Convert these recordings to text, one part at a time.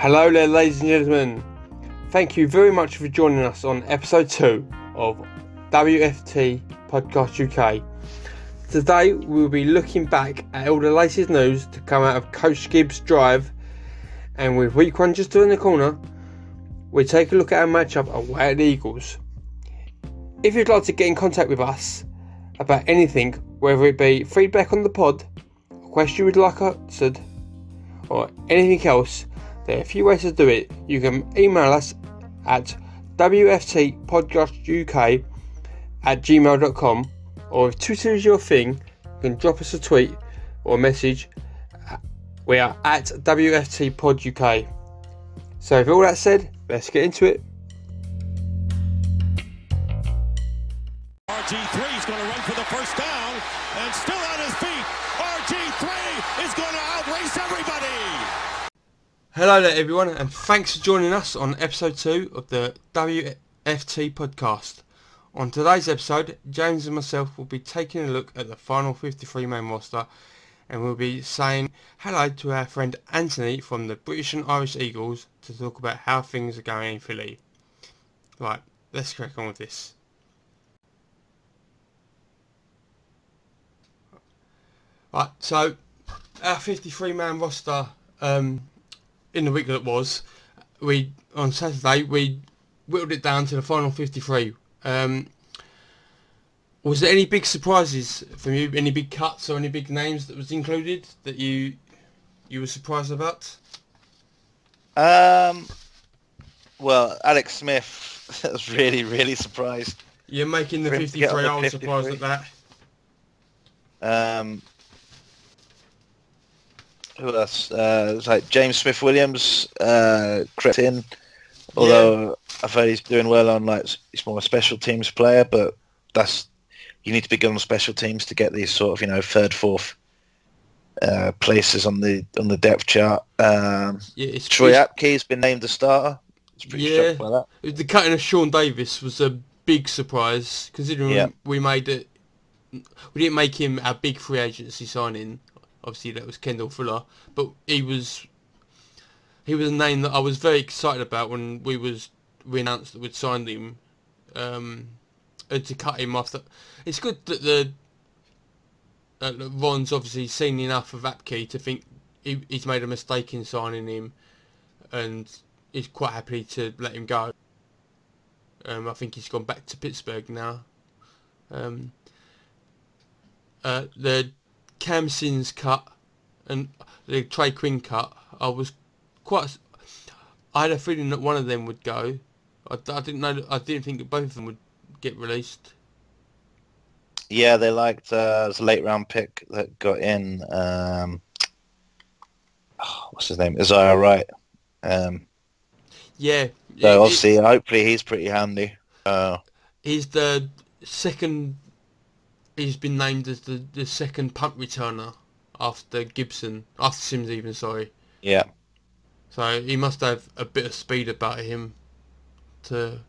Hello there, ladies and gentlemen. Thank you very much for joining us on episode 2 of WFT Podcast UK. Today we'll be looking back at all the latest news to come out of Coach Gibbs' drive, and with week one just around the corner, we take a look at our matchup away at the Eagles. If you'd like to get in contact with us about anything, whether it be feedback on the pod, a question you would like answered, or anything else, there are a few ways to do it. You can email us at wftpodcastuk at gmail.com or if Twitter is your thing, you can drop us a tweet or a message. We are at WFTPodUK. So, with all that said, let's get into it. RG3 is going to run for the first down and still on his feet. RG3 is going to outrace everybody. Hello there, everyone, and thanks for joining us on episode 2 of the WFT podcast. On today's episode, James and myself will be taking a look at the final 53 man roster and we'll be saying hello to our friend Anthony from the British and Irish Eagles to talk about how things are going in Philly. Right, let's crack on with this. Right, so our 53 man roster um, in the week that it was, we on Saturday we whittled it down to the final 53. Um, was there any big surprises from you? Any big cuts or any big names that was included that you you were surprised about? Um, well, Alex Smith I was really, really surprised. You're making the For him to get 53. on the I was surprised at that. Um, who else? Uh, it was like James Smith Williams uh, crept in, although I've heard he's doing well on like he's more a special teams player, but that's you need to be good on special teams to get these sort of you know third, fourth uh, places on the on the depth chart. Um, Yeah, it's Troy it's- Apke's been named the starter. It's pretty Yeah. shocked by that. The cutting of Sean Davis was a big surprise considering Yeah. we made it. We didn't make him our big free agency signing. Obviously, that was Kendall Fuller, but he was he was a name that I was very excited about when we was we announced that we'd signed him. Um, and to cut him off, that it's good that the that Ron's obviously seen enough of Apke to think he, he's made a mistake in signing him, and he's quite happy to let him go. Um, I think he's gone back to Pittsburgh now. Um, uh, the Cam Sims cut and the Trey Quinn cut, I was quite. I had a feeling that one of them would go. I, I didn't know. I didn't think that both of them would get released. Yeah, they liked uh, it was a late round pick that got in. Um, oh, what's his name? Isaiah Wright. Um, Yeah. so obviously, hopefully, he's pretty handy. Uh, he's the second. He's been named as the, the second punt returner after Gibson, after Sims even. Sorry. yeah, So he must have a bit of speed about him, to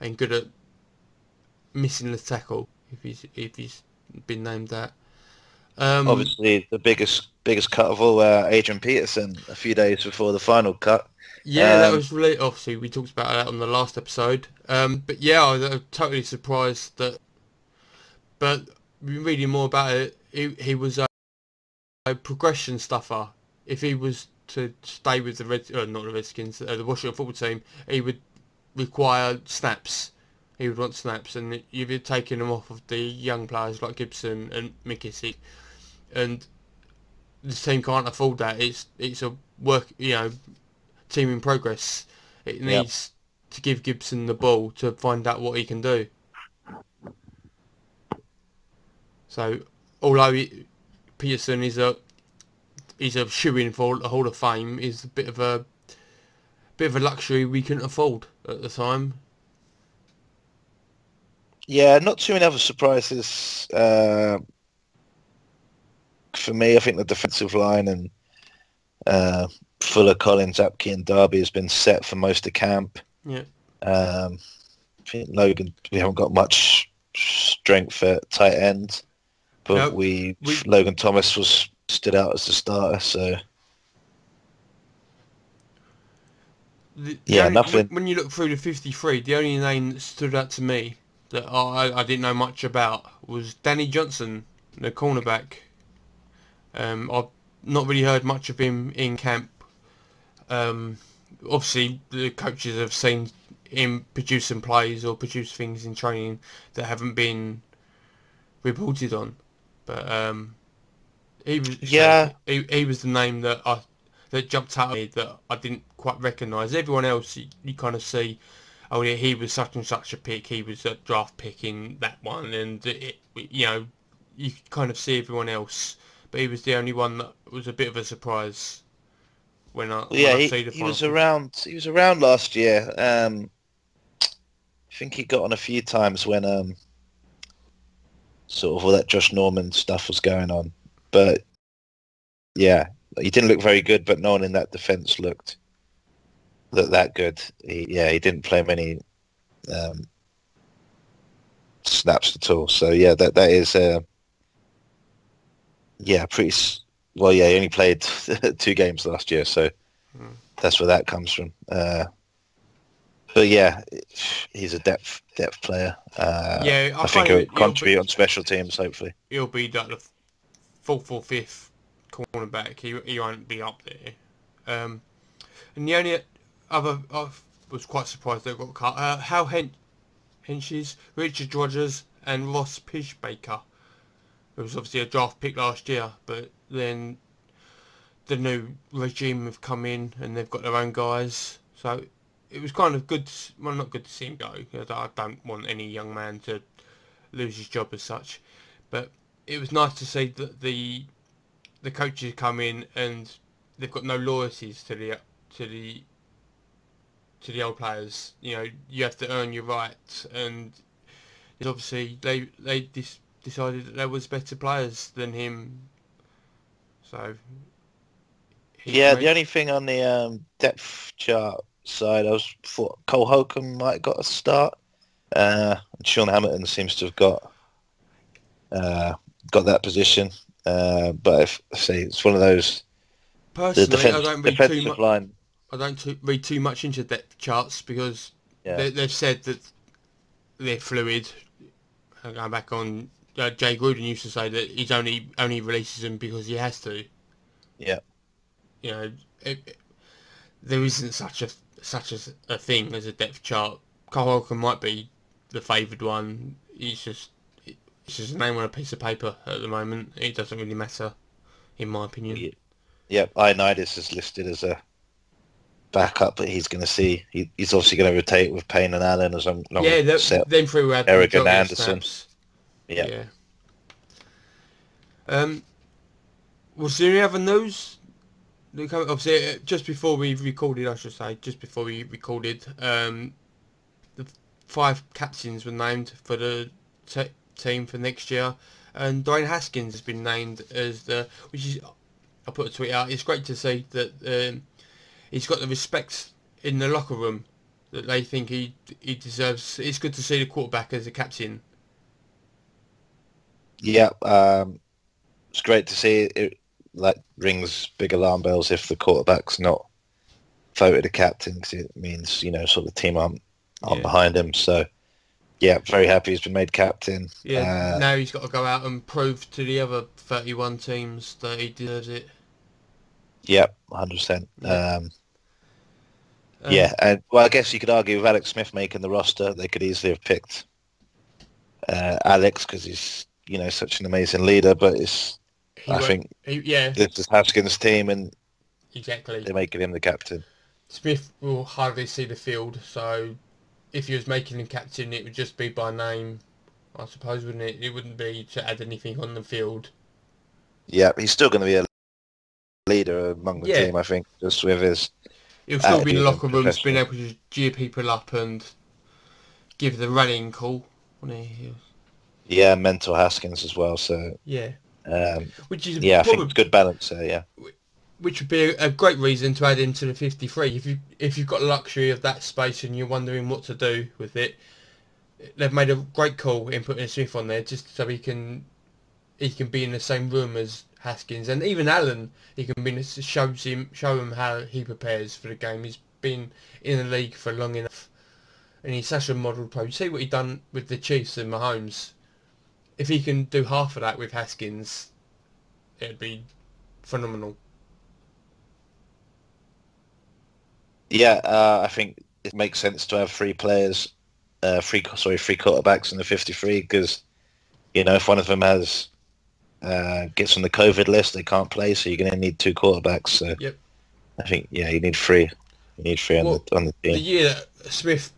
and good at missing the tackle if he's if he's been named that. Um, obviously the biggest biggest cut of all, uh, Adrian Peterson, a few days before the final cut. yeah, that um, was really obviously we talked about that on the last episode. Um, but yeah, I was uh, totally surprised that. But reading more about it, he he was a, a progression stuffer. If he was to stay with the Red, uh, not the Redskins, uh, the Washington football team, he would require snaps. He would want snaps, and you've taken them off of the young players like Gibson and McKissick, and the team can't afford that. It's it's a work, you know, team in progress. It Yep. needs to give Gibson the ball to find out what he can do. So, although Peterson is a he's a shoe in for the Hall of Fame, is a bit of a bit of a luxury we couldn't afford at the time. Yeah, not too many other surprises uh, for me. I think the defensive line and uh, Fuller, Collins, Apke, and Derby has been set for most of camp. Yeah. Um, I think Logan, we haven't got much strength at tight end, but No, we, we- Logan Thomas was stood out as the starter. So The, Yeah, only- nothing- When, you look through the 53, the only name that stood out to me that I, I didn't know much about was Danny Johnson, the cornerback. Um, I've not really heard much of him in camp. Um, obviously, the coaches have seen him produce some plays or produce things in training that haven't been reported on. But um, he was Yeah. he, he was the name that I that jumped out at me that I didn't quite recognise. Everyone else you, you kind of see, oh yeah, he was such and such a pick. He was a draft pick in that one, and it, you know, you kind of see everyone else, but he was the only one that was a bit of a surprise when I when yeah, I he, see the he was around. He was around last year. Um, I think he got on a few times when um, sort of all that Josh Norman stuff was going on. But yeah, he didn't look very good. But no one in that defense looked that that good. He, yeah, he didn't play many um, snaps at all. So yeah, that that is uh, yeah pretty. Well, yeah, he only played two games last year, so Hmm. that's where that comes from. Uh, but yeah, he's a depth depth player. Uh, Yeah, I I, think he'll it- he'll contribute be- on special teams. Hopefully, he'll be like the fourth or fifth cornerback. He he won't be up there. Um, and the only other I was quite surprised they got cut. Uh, Hal Hen- Hentges, Richard Rodgers, and Ross Pierschbacher. It was obviously a draft pick last year, but then the new regime have come in and they've got their own guys. So it was kind of good. To, well, not good to see him go. I don't want any young man to lose his job as such. But it was nice to see that the the coaches come in and they've got no loyalties to the to the to the old players. You know, you have to earn your right, and it's obviously they they dis- decided that there was better players than him. So yeah. made- The only thing on the um, depth chart side, I was thought Cole Holcomb might have got a start. Uh, and Sean Hamilton seems to have got uh, got that position. Uh, but if say it's one of those personally, defense, I don't read too much. line. I don't too, read too much into depth charts because Yeah. they, they've said that they're fluid. Going back on, uh, Jay Gruden used to say that he's only only releases them because he has to. Yeah. You know, it, it- there isn't such a such a, a thing as a depth chart. Carl Holcomb might be the favoured one. He's just it's just a name on a piece of paper at the moment. It doesn't really matter, in my opinion. Yeah. Yep, Ioannidis is listed as a backup, but he's going to see. He, he's obviously going to rotate with Payne and Allen as long long Yeah, that, set. three were had Eric and Anderson. snaps. Yeah. Yeah. Um, was there any other news? Obviously, uh, just before we recorded, I should say, just before we recorded, um, the five captains were named for the te- team for next year, and Dwayne Haskins has been named as the, which is, I put a tweet out. It's great to see that um, he's got the respect in the locker room that they think he he deserves. It's good to see the quarterback as a captain. Yeah, um, it's great to see. It like rings big alarm bells if the quarterback's not voted a captain because it means you know sort of the team aren't, aren't Yeah. behind him. So yeah, very happy he's been made captain. Yeah, Uh, now he's got to go out and prove to the other 31 teams that he deserves it. Yep, hundred percent. Yeah. Um, Um, yeah, and well, I guess you could argue with Alex Smith making the roster, they could easily have picked uh, Alex because he's you know such an amazing leader. But it's he I won't- think he- yeah, this is Haskins' team, and exactly. they're making him the captain. Smith will hardly see the field, so if he was making him captain, it would just be by name, I suppose, wouldn't it? It wouldn't be to add anything on the field. Yeah, he's still going to be a leader among the Yeah. team, I think, just with his He'll still be in the locker rooms, being able to cheer people up and give the rallying call. yeah mental Haskins as well. So Yeah, um, which is yeah, I think good balance there. Yeah, which would be a, great reason to add him to the 53. If you if you've got the luxury of that space and you're wondering what to do with it, they've made a great call in putting Smith on there just so he can he can be in the same room as Haskins and even Allen. He can be in shows him show him how he prepares for the game. He's been in the league for long enough, and he's such a model pro. You see what he done with the Chiefs and Mahomes. If he can do half of that with Haskins, it'd be phenomenal. Yeah, uh, I think it makes sense to have three players, uh, three sorry, three quarterbacks in the 53 because, you know, if one of them has uh, gets on the COVID list, they can't play, so you're going to need two quarterbacks. So Yep. I think yeah, you need three. You need three on the on the team. The year that Smith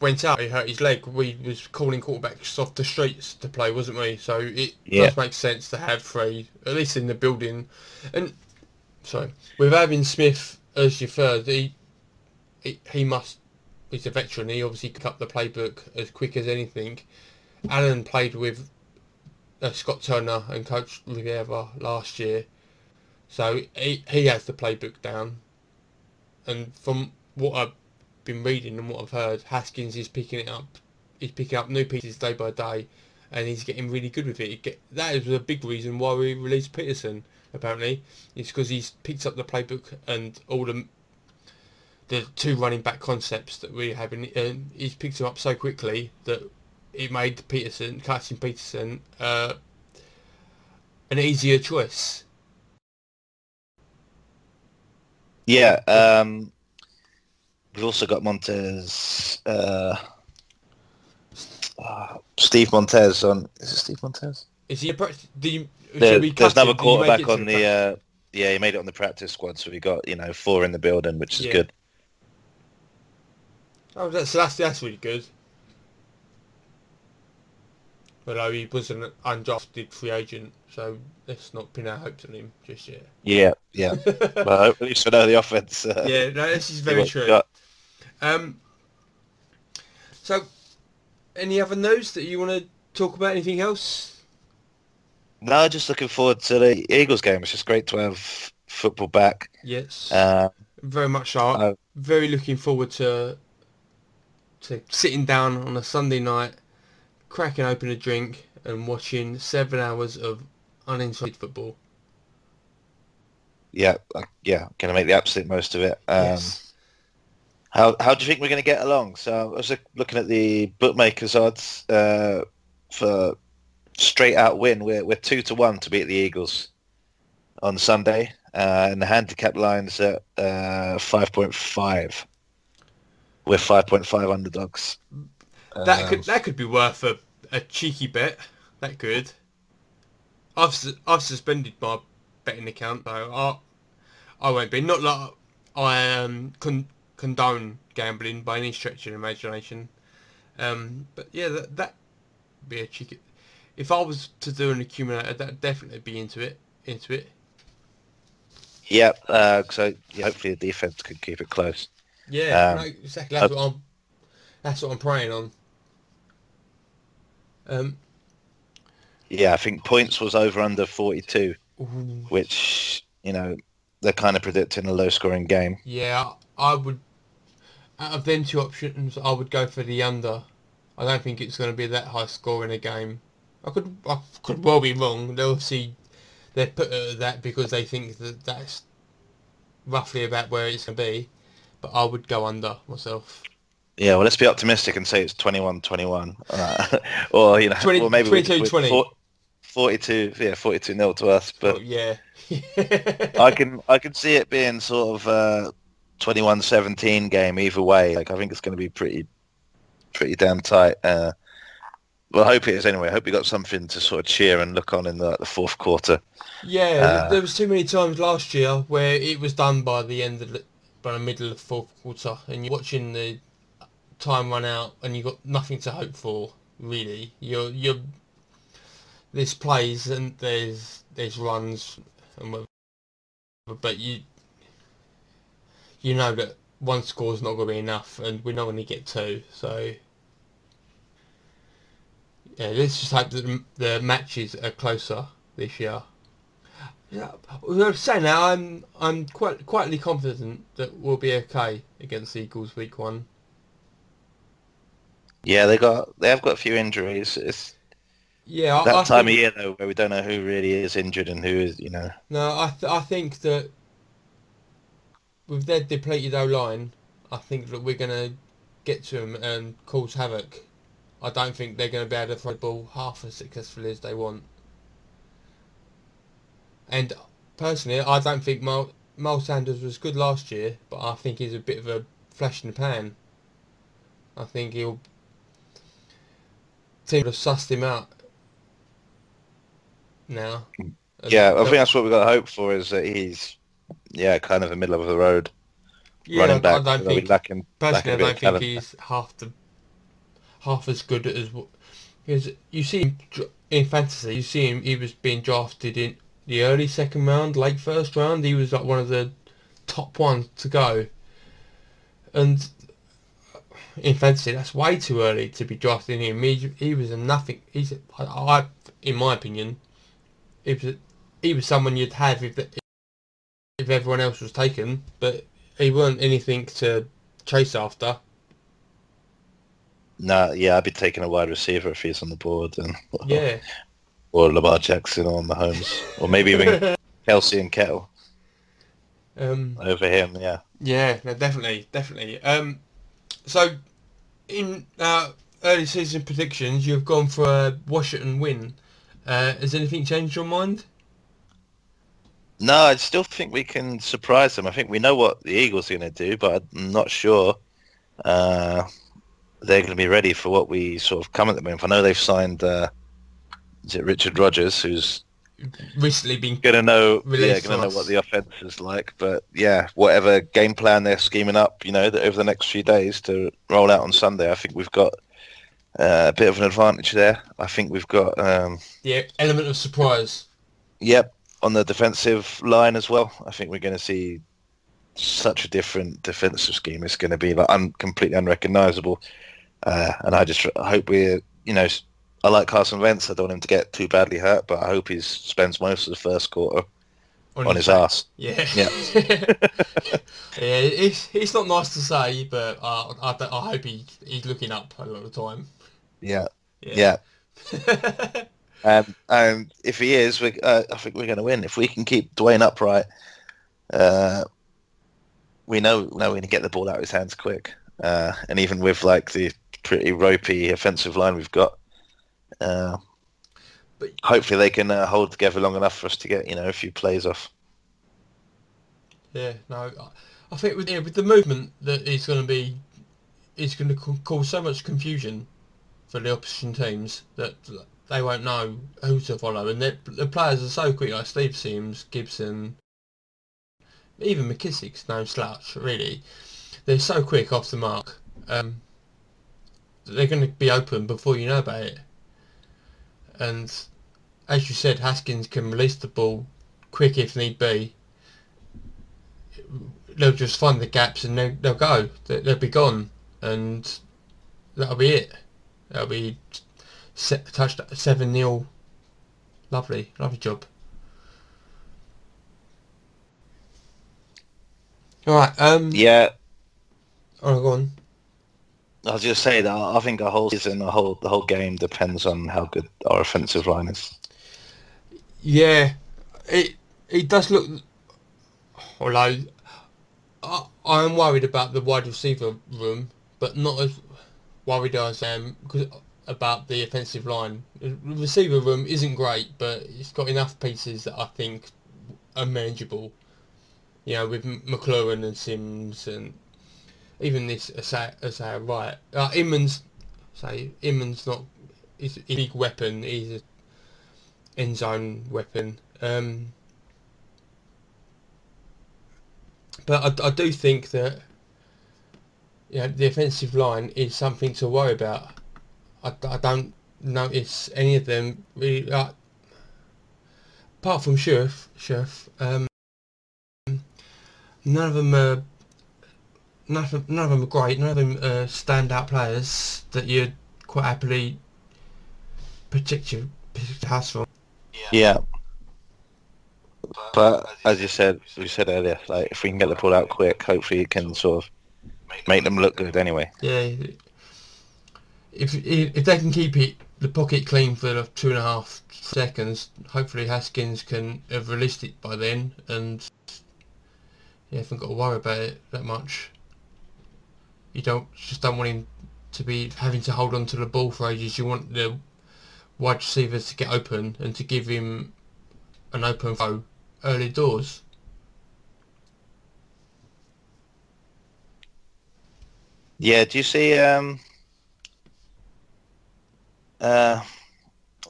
went out, he hurt his leg. We was calling quarterbacks off the streets to play, wasn't we? So it Yeah. does make sense to have three, at least in the building. And so with having Smith as your third, he he, he must. He's a veteran. He obviously picked up the playbook as quick as anything. Allen played with uh, Scott Turner and Coach Rivera last year, so he he has the playbook down. And from what I've been reading and what I've heard, Haskins is picking it up. He's picking up new pieces day by day, and he's getting really good with it. Get, that is a big reason why we released Peterson. Apparently, it's because he's picked up the playbook and all the the two running back concepts that we have, and he's picked them up so quickly that it made Peterson, Carson Peterson, uh, an easier choice. Yeah, um, we've also got Montez, uh, uh, Steve Montez on. Is it Steve Montez? Is he a prac- do There- there's another him? Do you make quarterback on the. Uh, yeah, he made it on the practice squad, so we got you know four in the building, which is Yeah. good. Oh, that's, so that's that's really good. Although he was an undrafted free agent, so let's not pin our hopes on him just yet. Yeah, yeah. well, at least we know the offense. Uh, yeah, no, this is very true. got. Um, so, any other news that you want to talk about? Anything else? No, just looking forward to the Eagles game. It's just great to have football back. Yes, Uh, very much so. uh, very looking forward to to sitting down on a Sunday night, cracking open a drink, and watching seven hours of uninterrupted football. yeah, uh, yeah, going to make the absolute most of it. Um, yes. How how do you think we're going to get along? So I was looking at the bookmakers odds uh, for straight out win. We're we're two to one to beat the Eagles on Sunday, uh, and the handicap lines at uh, five point five. We're five point five underdogs. That Um, could that could be worth a, a cheeky bet. That could. I've I've suspended my betting account though. I I won't be. Not like I um con- condone gambling by any stretch of imagination. Um, but yeah, that that be a cheeky. If I was to do an accumulator, that'd definitely be into it. Into it. Yeah, uh, so yeah, hopefully the defense can keep it close. Yeah, Um, no, exactly. That's what I'm. That's what I'm praying on. Um, Yeah, I think points was over under forty two, ooh. which you know they're kind of predicting a low scoring game. Yeah, I would. Out of them two options, I would go for the under. I don't think it's going to be that high score in a game. I could, I could well be wrong. They'll see. They put it at that because they think that that's roughly about where it's going to be. But I would go under myself. Yeah, well, let's be optimistic and say it's 21-21. Uh, or, you know, 20 or maybe 22, we- 20. four- 42, yeah, 42 nil to us. But Oh, yeah. I can I can see it being sort of a 21-17 game either way. Like, I think it's going to be pretty pretty damn tight. Uh, well, I hope it is anyway. I hope we got something to sort of cheer and look on in the, the fourth quarter. Yeah, Uh, there was too many times last year where it was done by the end of the, by the middle of the fourth quarter, and you're watching the time run out, and you've got nothing to hope for. Really, you're you're there's plays and there's there's runs and but you you know that one score's not going to be enough, and we're not going to get two. So yeah, let's just hope that the- matches are closer this year. Yeah, I'm saying now, I'm I'm quite quietly confident that we'll be okay against the Eagles week one. Yeah, they got they have got a few injuries. It's Yeah, I, that I time think, of year though where we don't know who really is injured and who is, you know. No, I th- I think that with their depleted O line I think that we're going to get to them and cause havoc. I don't think they're going to be able to throw the ball half as successfully as they want. And personally, I don't think Miles, Sanders was good last year, but I think he's a bit of a flash in the pan. I think he'll team have sussed him out now. Yeah, I think that's what we've got to hope for is that he's, yeah, kind of the middle of the road yeah, running I back. don't think lacking, lacking personally, I a bit don't think talent. he's half the half as good as because you see him in fantasy. You see him; he was being drafted in the early second round, late first round. He was like one of the top ones to go, and in fantasy, that's way too early to be drafting him. He, he was a nothing. He's I, I, in my opinion, he was a, he was someone you'd have if the, if everyone else was taken, but he weren't anything to chase after. No, yeah, I'd be taking a wide receiver if he's on the board, and Yeah, or Lamar Jackson or Mahomes, or maybe even Kelce and Kittle um, over him. Yeah. yeah, no, definitely, definitely. Um, so in uh, early season predictions, you've gone for a Washington win. Uh, has anything changed your mind? No, I still think we can surprise them. I think we know what the Eagles are going to do, but I'm not sure uh, they're going to be ready for what we sort of come at them with. I know they've signed, uh, is it Richard Rodgers, who's Recently been going to know, yeah, going to know what the offense is like. But yeah, whatever game plan they're scheming up, you know, that over the next few days to roll out on Sunday, I think we've got uh, a bit of an advantage there. I think we've got, um, the element of surprise. Yep, on the defensive line as well. I think we're going to see such a different defensive scheme. It's going to be like un- completely unrecognizable. Uh, and I just hope we're, you know, I like Carson Wentz. I don't want him to get too badly hurt, but I hope he spends most of the first quarter on his ass. Yeah. Yeah. yeah, it's, it's not nice to say, but uh, I, I hope he, he's looking up a lot of the time. Yeah, Yeah. yeah. Um, and if he is, we, uh, I think we're going to win. If we can keep Dwayne upright, uh, we know, we know we're going to get the ball out of his hands quick. Uh, and even with like the pretty ropey offensive line we've got, uh, But- hopefully they can uh, hold together long enough for us to get you know a few plays off. Yeah, no, I- I think with, yeah, with the movement that is going to be, it's going to cause so much confusion for the opposition teams that they won't know who to follow, and the players are so quick, like Steve Sims, Gibson, even McKissick's no slouch, really. They're so quick off the mark. Um, they're going to be open before you know about it. And as you said, Haskins can release the ball quick if need be they'll just find the gaps and they'll, they'll go. They- They'll be gone, and that'll be it. That'll be touched seven 0 Lovely, lovely job. All right. Um. Yeah, Oh, go on. I was just saying that I think our whole season, the whole the whole game depends on how good our offensive line is. Yeah, it it does look. Although I I am worried about the wide receiver room, but not as worried as I am 'cause- about the offensive line. The receiver room isn't great, but it's got enough pieces that I think are manageable. You know, with McLaurin and Sims and even this Asai Asai Wright. Uh, Inman's say Inman's not. A big weapon. He's a end zone weapon. Um, but I, I do think that you know, the offensive line is something to worry about. I, I don't notice any of them really. Uh, apart from Scherff, Scherff, um, none of them are. None of, them, none of them are great. None of them are standout players that you'd quite happily protect your, protect your house from. Yeah. But as you said, we said earlier, like if we can get the ball out quick, hopefully it can sort of make them look good anyway. Yeah. If if they can keep it the pocket clean for two and a half seconds, hopefully Haskins can have released it by then, and yeah, haven't got to worry about it that much. you don't just don't want him to be having to hold on to the ball for ages. You want the wide receivers to get open and to give him an open throw early doors. Yeah, do you see um uh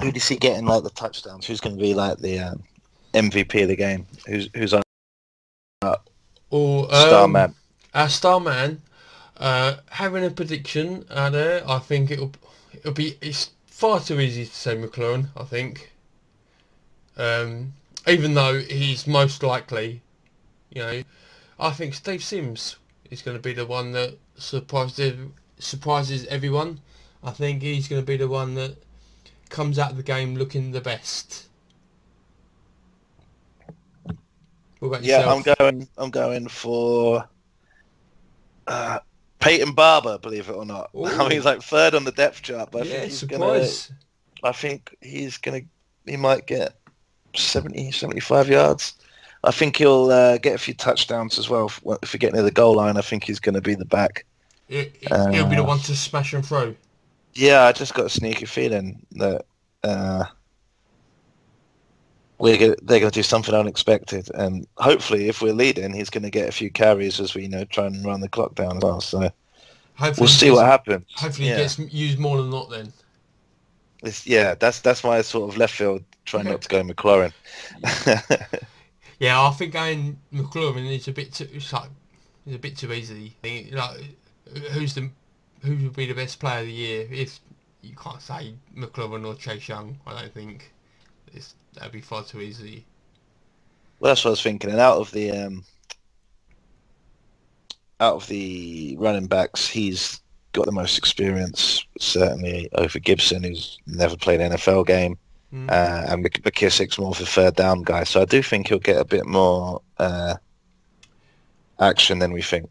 who do you see getting like the touchdowns? Who's going to be like the um, MVP of the game? Who's who's our star um, man? Our star man, uh, having a prediction out there, I think it'll it'll be it's far too easy to say McLaurin. I think, um, even though he's most likely, you know, I think Steve Sims is going to be the one that surprises surprises everyone. I think he's going to be the one that comes out of the game looking the best. What about Yeah. I'm going. I'm going for uh, Peyton Barber. Believe it or not, I mean he's like third on the depth chart, but I yeah, think he's gonna. I think he's gonna. He might get 70, 75 yards. I think he'll uh, get a few touchdowns as well. If, we get near the goal line, I think he's going to be the back. It, it, he'll be the Uh, one to smash and throw. Yeah, I just got a sneaky feeling that uh, we're gonna, they're going to do something unexpected, and hopefully, if we're leading, he's going to get a few carries as we you know try and run the clock down as well. So Hopefully, we'll see gets- what happens. Hopefully, yeah. he gets used more than not. Then. It's, yeah, that's that's why I sort of left field. Trying not to go McLaurin. Yeah, I think going McLaurin is a bit too. It's like it's a bit too easy. Like, who's the who would be the best player of the year? If you can't say McLaurin or Chase Young, I don't think it's that'd be far too easy. Well, that's what I was thinking. And out of the um, out of the running backs, he's got the most experience, certainly over Gibson, who's never played an NFL game, Mm. uh, and Mc- McKissick's more of a third down guy. So I do think he'll get a bit more uh, action than we think.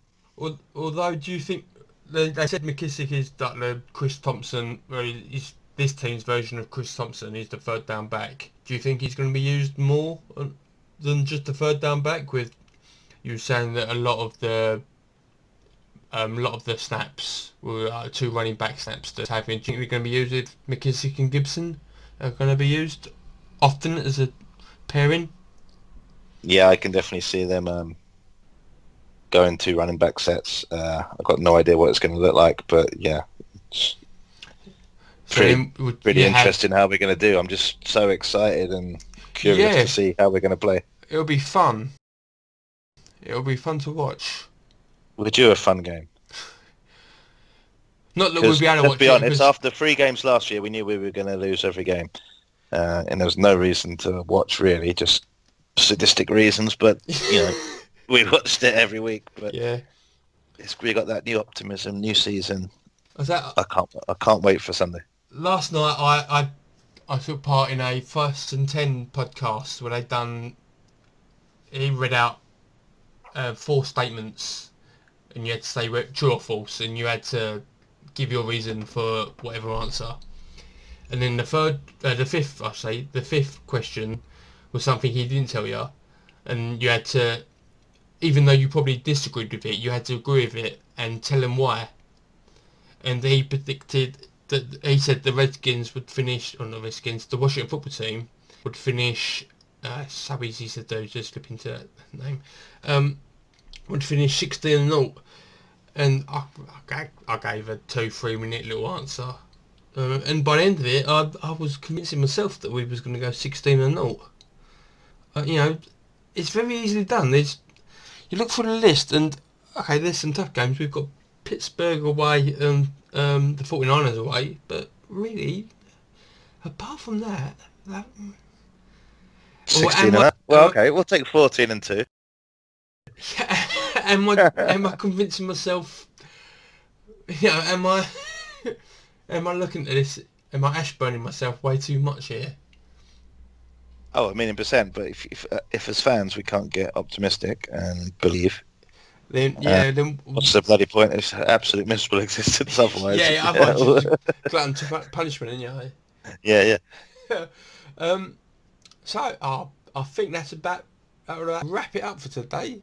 Although, do you think they, they said McKissick is that the Chris Thompson, where he's this team's version of Chris Thompson? He's the third down back. Do you think he's going to be used more uh, than just the third down back? With you saying that a lot of the um, a lot of the snaps were uh, two running back snaps that think they're going to be used with McKissick and Gibson are going to be used often as a pairing? Yeah, I can definitely see them um, going to running back sets. Uh, I've got no idea what it's going to look like, but yeah, it's So Pretty- would really you have- interesting how we're going to do. I'm just so excited and curious Yeah. to see how we're going to play. It'll be fun. It'll be fun to watch. We're due a fun game. Not that we'll be able to be honest, because- after three games last year, we knew we were going to lose every game, uh, and there was no reason to watch really, just sadistic reasons. But you know, we watched it every week. But yeah. it's, we got that new optimism, new season. Was that I can't, I can't wait for Sunday. last night? I, I I took part in a first and ten podcast where they done. He read out uh, four statements, and you had to say true or false, and you had to give your reason for whatever answer. And then the third, uh, the fifth, I say, the fifth question was something he didn't tell you, and you had to, even though you probably disagreed with it, you had to agree with it and tell him why. And he predicted that he said the Redskins would finish, or not Redskins, the Washington football team would finish. Uh, so easy to do, just slip into that name. Um, would finish 16 and 0 and I, I, gave, I gave a two, three minute little answer. Uh, and by the end of it, I, I was convincing myself that we was going to go 16 and 0. Uh, you know, it's very easily done. There's, you look for the list and, okay, there's some tough games. We've got Pittsburgh away and um, the 49ers away, but really, apart from that, that Oh, Sixteen and and what- that. Well, okay, we'll take fourteen and two. am I am I convincing myself? You know, am I am I looking at this? Am I ash burning myself way too much here? Oh, a million percent. But if if, uh, if as fans we can't get optimistic and believe, Then yeah, then what's the bloody point? It's absolute miserable existence otherwise. yeah, otherwise it's glutton to pu- punishment, isn't it? yeah, yeah. Um, so I I think that's about uh, wrap it up for today.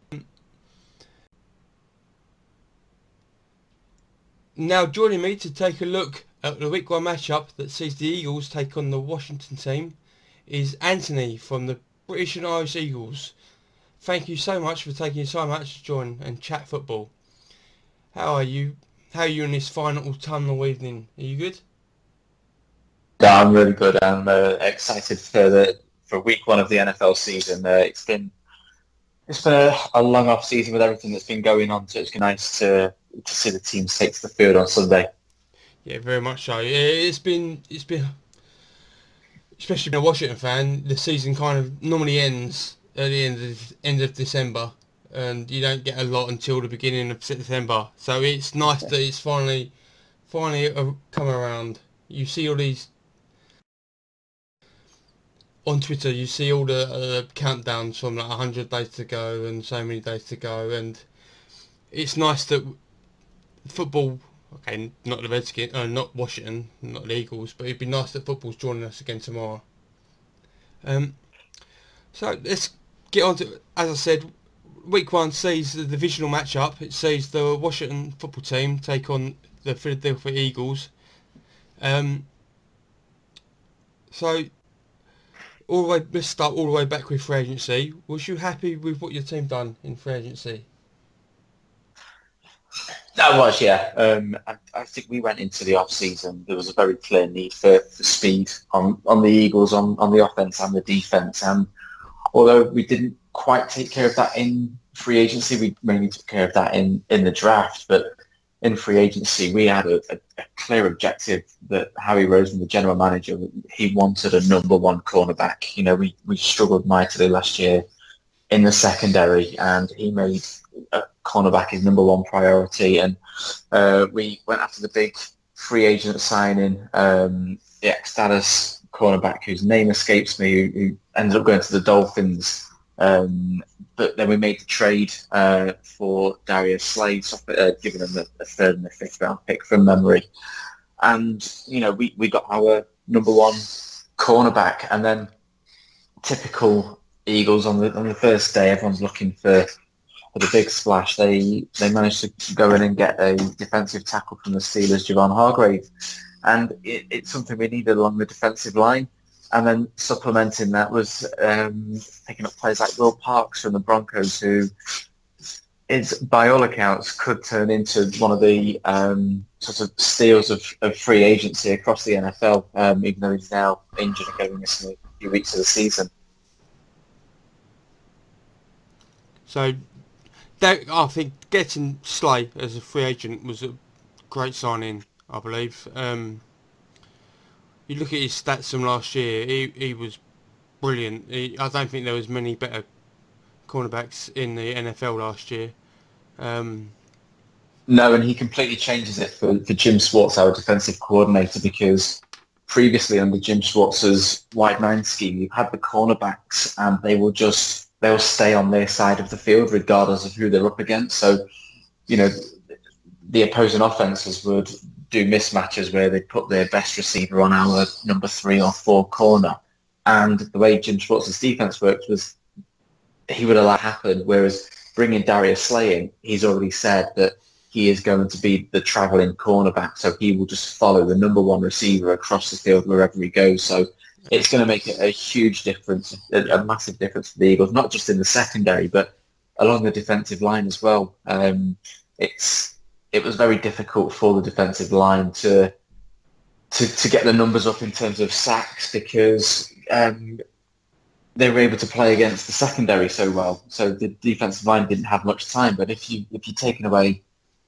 now joining me to take a look at the week one matchup that sees the Eagles take on the Washington team is Anthony from the British and Irish Eagles. Thank you so much for taking your time out to join and chat football. How are you? How are you in this final autumnal evening? Are you good? Yeah, I'm really good. I'm uh, excited for the for week one of the NFL season. Uh, it's been it's been a, a, long off season with everything that's been going on, so it's nice to to see the teams take to the field on Sunday. Yeah, very much so. It's been it's been especially being a Washington fan. The season kind of normally ends at the end of end of December, and you don't get a lot until the beginning of September. So it's nice that it's finally finally come around. You see all these on Twitter. You see all the uh, countdowns from like 100 days to go and so many days to go, and it's nice that football. Okay, not the Redskins, uh, not Washington, not the Eagles, but it'd be nice that football's joining us again tomorrow. Um, so let's get on to, as I said, week one sees the divisional matchup. It sees the Washington football team take on the Philadelphia Eagles. Um, so, all the way, let's start all the way back with free agency. Was you happy with what your team done in free agency? That was, yeah. Um, I, I, think we went into the off season. There was a very clear need for, for speed on, on the Eagles, on, on the offense and the defense. And although we didn't quite take care of that in free agency, we mainly took care of that in, in the draft. But in free agency, we had a, a, a clear objective that Howie Roseman, the general manager, he wanted a number one cornerback. You know, we, we struggled mightily last year in the secondary, and he made cornerback is number one priority. And uh, we went after the big free agent signing, um, the ex-Dallas cornerback whose name escapes me, who, who ended up going to the Dolphins. Um, but then we made the trade uh, for Darius Slay, uh, giving them a, a, third and a fifth round pick from memory. And, you know, we, we got our number one cornerback and then typical Eagles on the on the first day, everyone's looking for for a big splash. They they managed to go in and get a defensive tackle from the Steelers, Javon Hargrave, and it, it's something we needed along the defensive line. And then supplementing that was um, picking up players like Will Parks from the Broncos, who is by all accounts could turn into one of the um, sort of steals of, of free agency across the NFL, um, even though he's now injured and going missing a few weeks of the season. So I think getting Slay as a free agent was a great signing, I believe. Um, you look at his stats from last year, he, he was brilliant. He, I don't think there was many better cornerbacks in the NFL last year. Um, no, and he completely changes it for, for Jim Schwartz, our defensive coordinator, because previously under Jim Schwartz's wide nine scheme, you had the cornerbacks and they were just they'll stay on their side of the field regardless of who they're up against. So, you know, the opposing offenses would do mismatches where they put their best receiver on our number three or four corner. And the way Jim Schwartz's defense worked was he would allow it happen. Whereas bringing Darius Slay in, he's already said that he is going to be the travelling cornerback. So he will just follow the number one receiver across the field wherever he goes. So it's going to make a, huge difference, a, a, massive difference for the Eagles, not just in the secondary, but along the defensive line as well. Um, it's it was very difficult for the defensive line to to, to get the numbers up in terms of sacks because um, they were able to play against the secondary so well. So the defensive line didn't have much time. But if you if you're taking away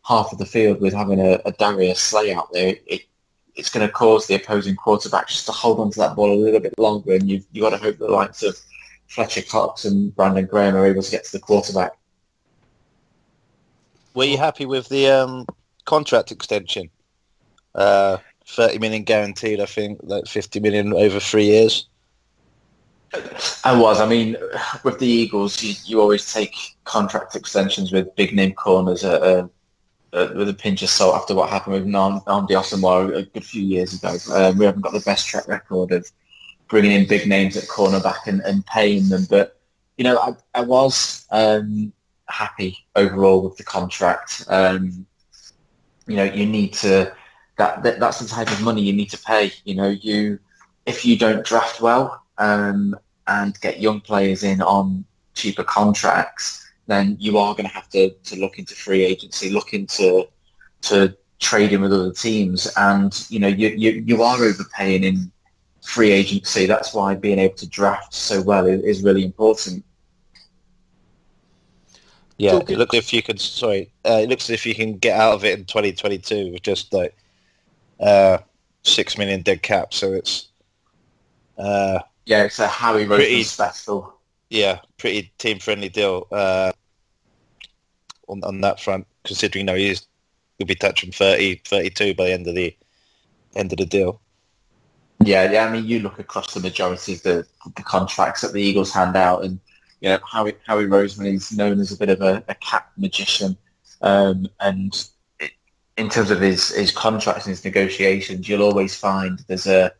half of the field with having a, a Darius Slay out there, it, it's going to cause the opposing quarterback just to hold on to that ball a little bit longer, and you've you got to hope the likes of Fletcher Cox and Brandon Graham are able to get to the quarterback. Were you happy with the um, contract extension? Uh, Thirty million guaranteed, I think, like fifty million over three years. I was. I mean, with the Eagles, you, you always take contract extensions with big name corners at a uh, with a pinch of salt after what happened with Nnamdi Asomugha a good few years ago. Um, we haven't got the best track record of bringing in big names at cornerback and, and paying them. But, you know, I, I was um, happy overall with the contract. Um, you know, you need to that, that that's the type of money you need to pay. You know, you if you don't draft well um, and get young players in on cheaper contracts, then you are going to have to, to look into free agency, look into to trading with other teams, and you know you, you you are overpaying in free agency. That's why being able to draft so well is, is really important. Yeah, it looks if you can. Sorry, uh, it looks as if you can get out of it in 2022 with just like uh, six million dead cap. So it's uh, yeah, it's a Howie Roseman special. Yeah, pretty team friendly deal uh, on on that front. Considering you know he's will be touching 30, 32 by the end of the end of the deal. Yeah, yeah. I mean, you look across the majority of the the contracts that the Eagles hand out, and you know, Howie, Howie Roseman is known as a bit of a, a cap magician. Um, and in terms of his, his contracts and his negotiations, you'll always find there's a,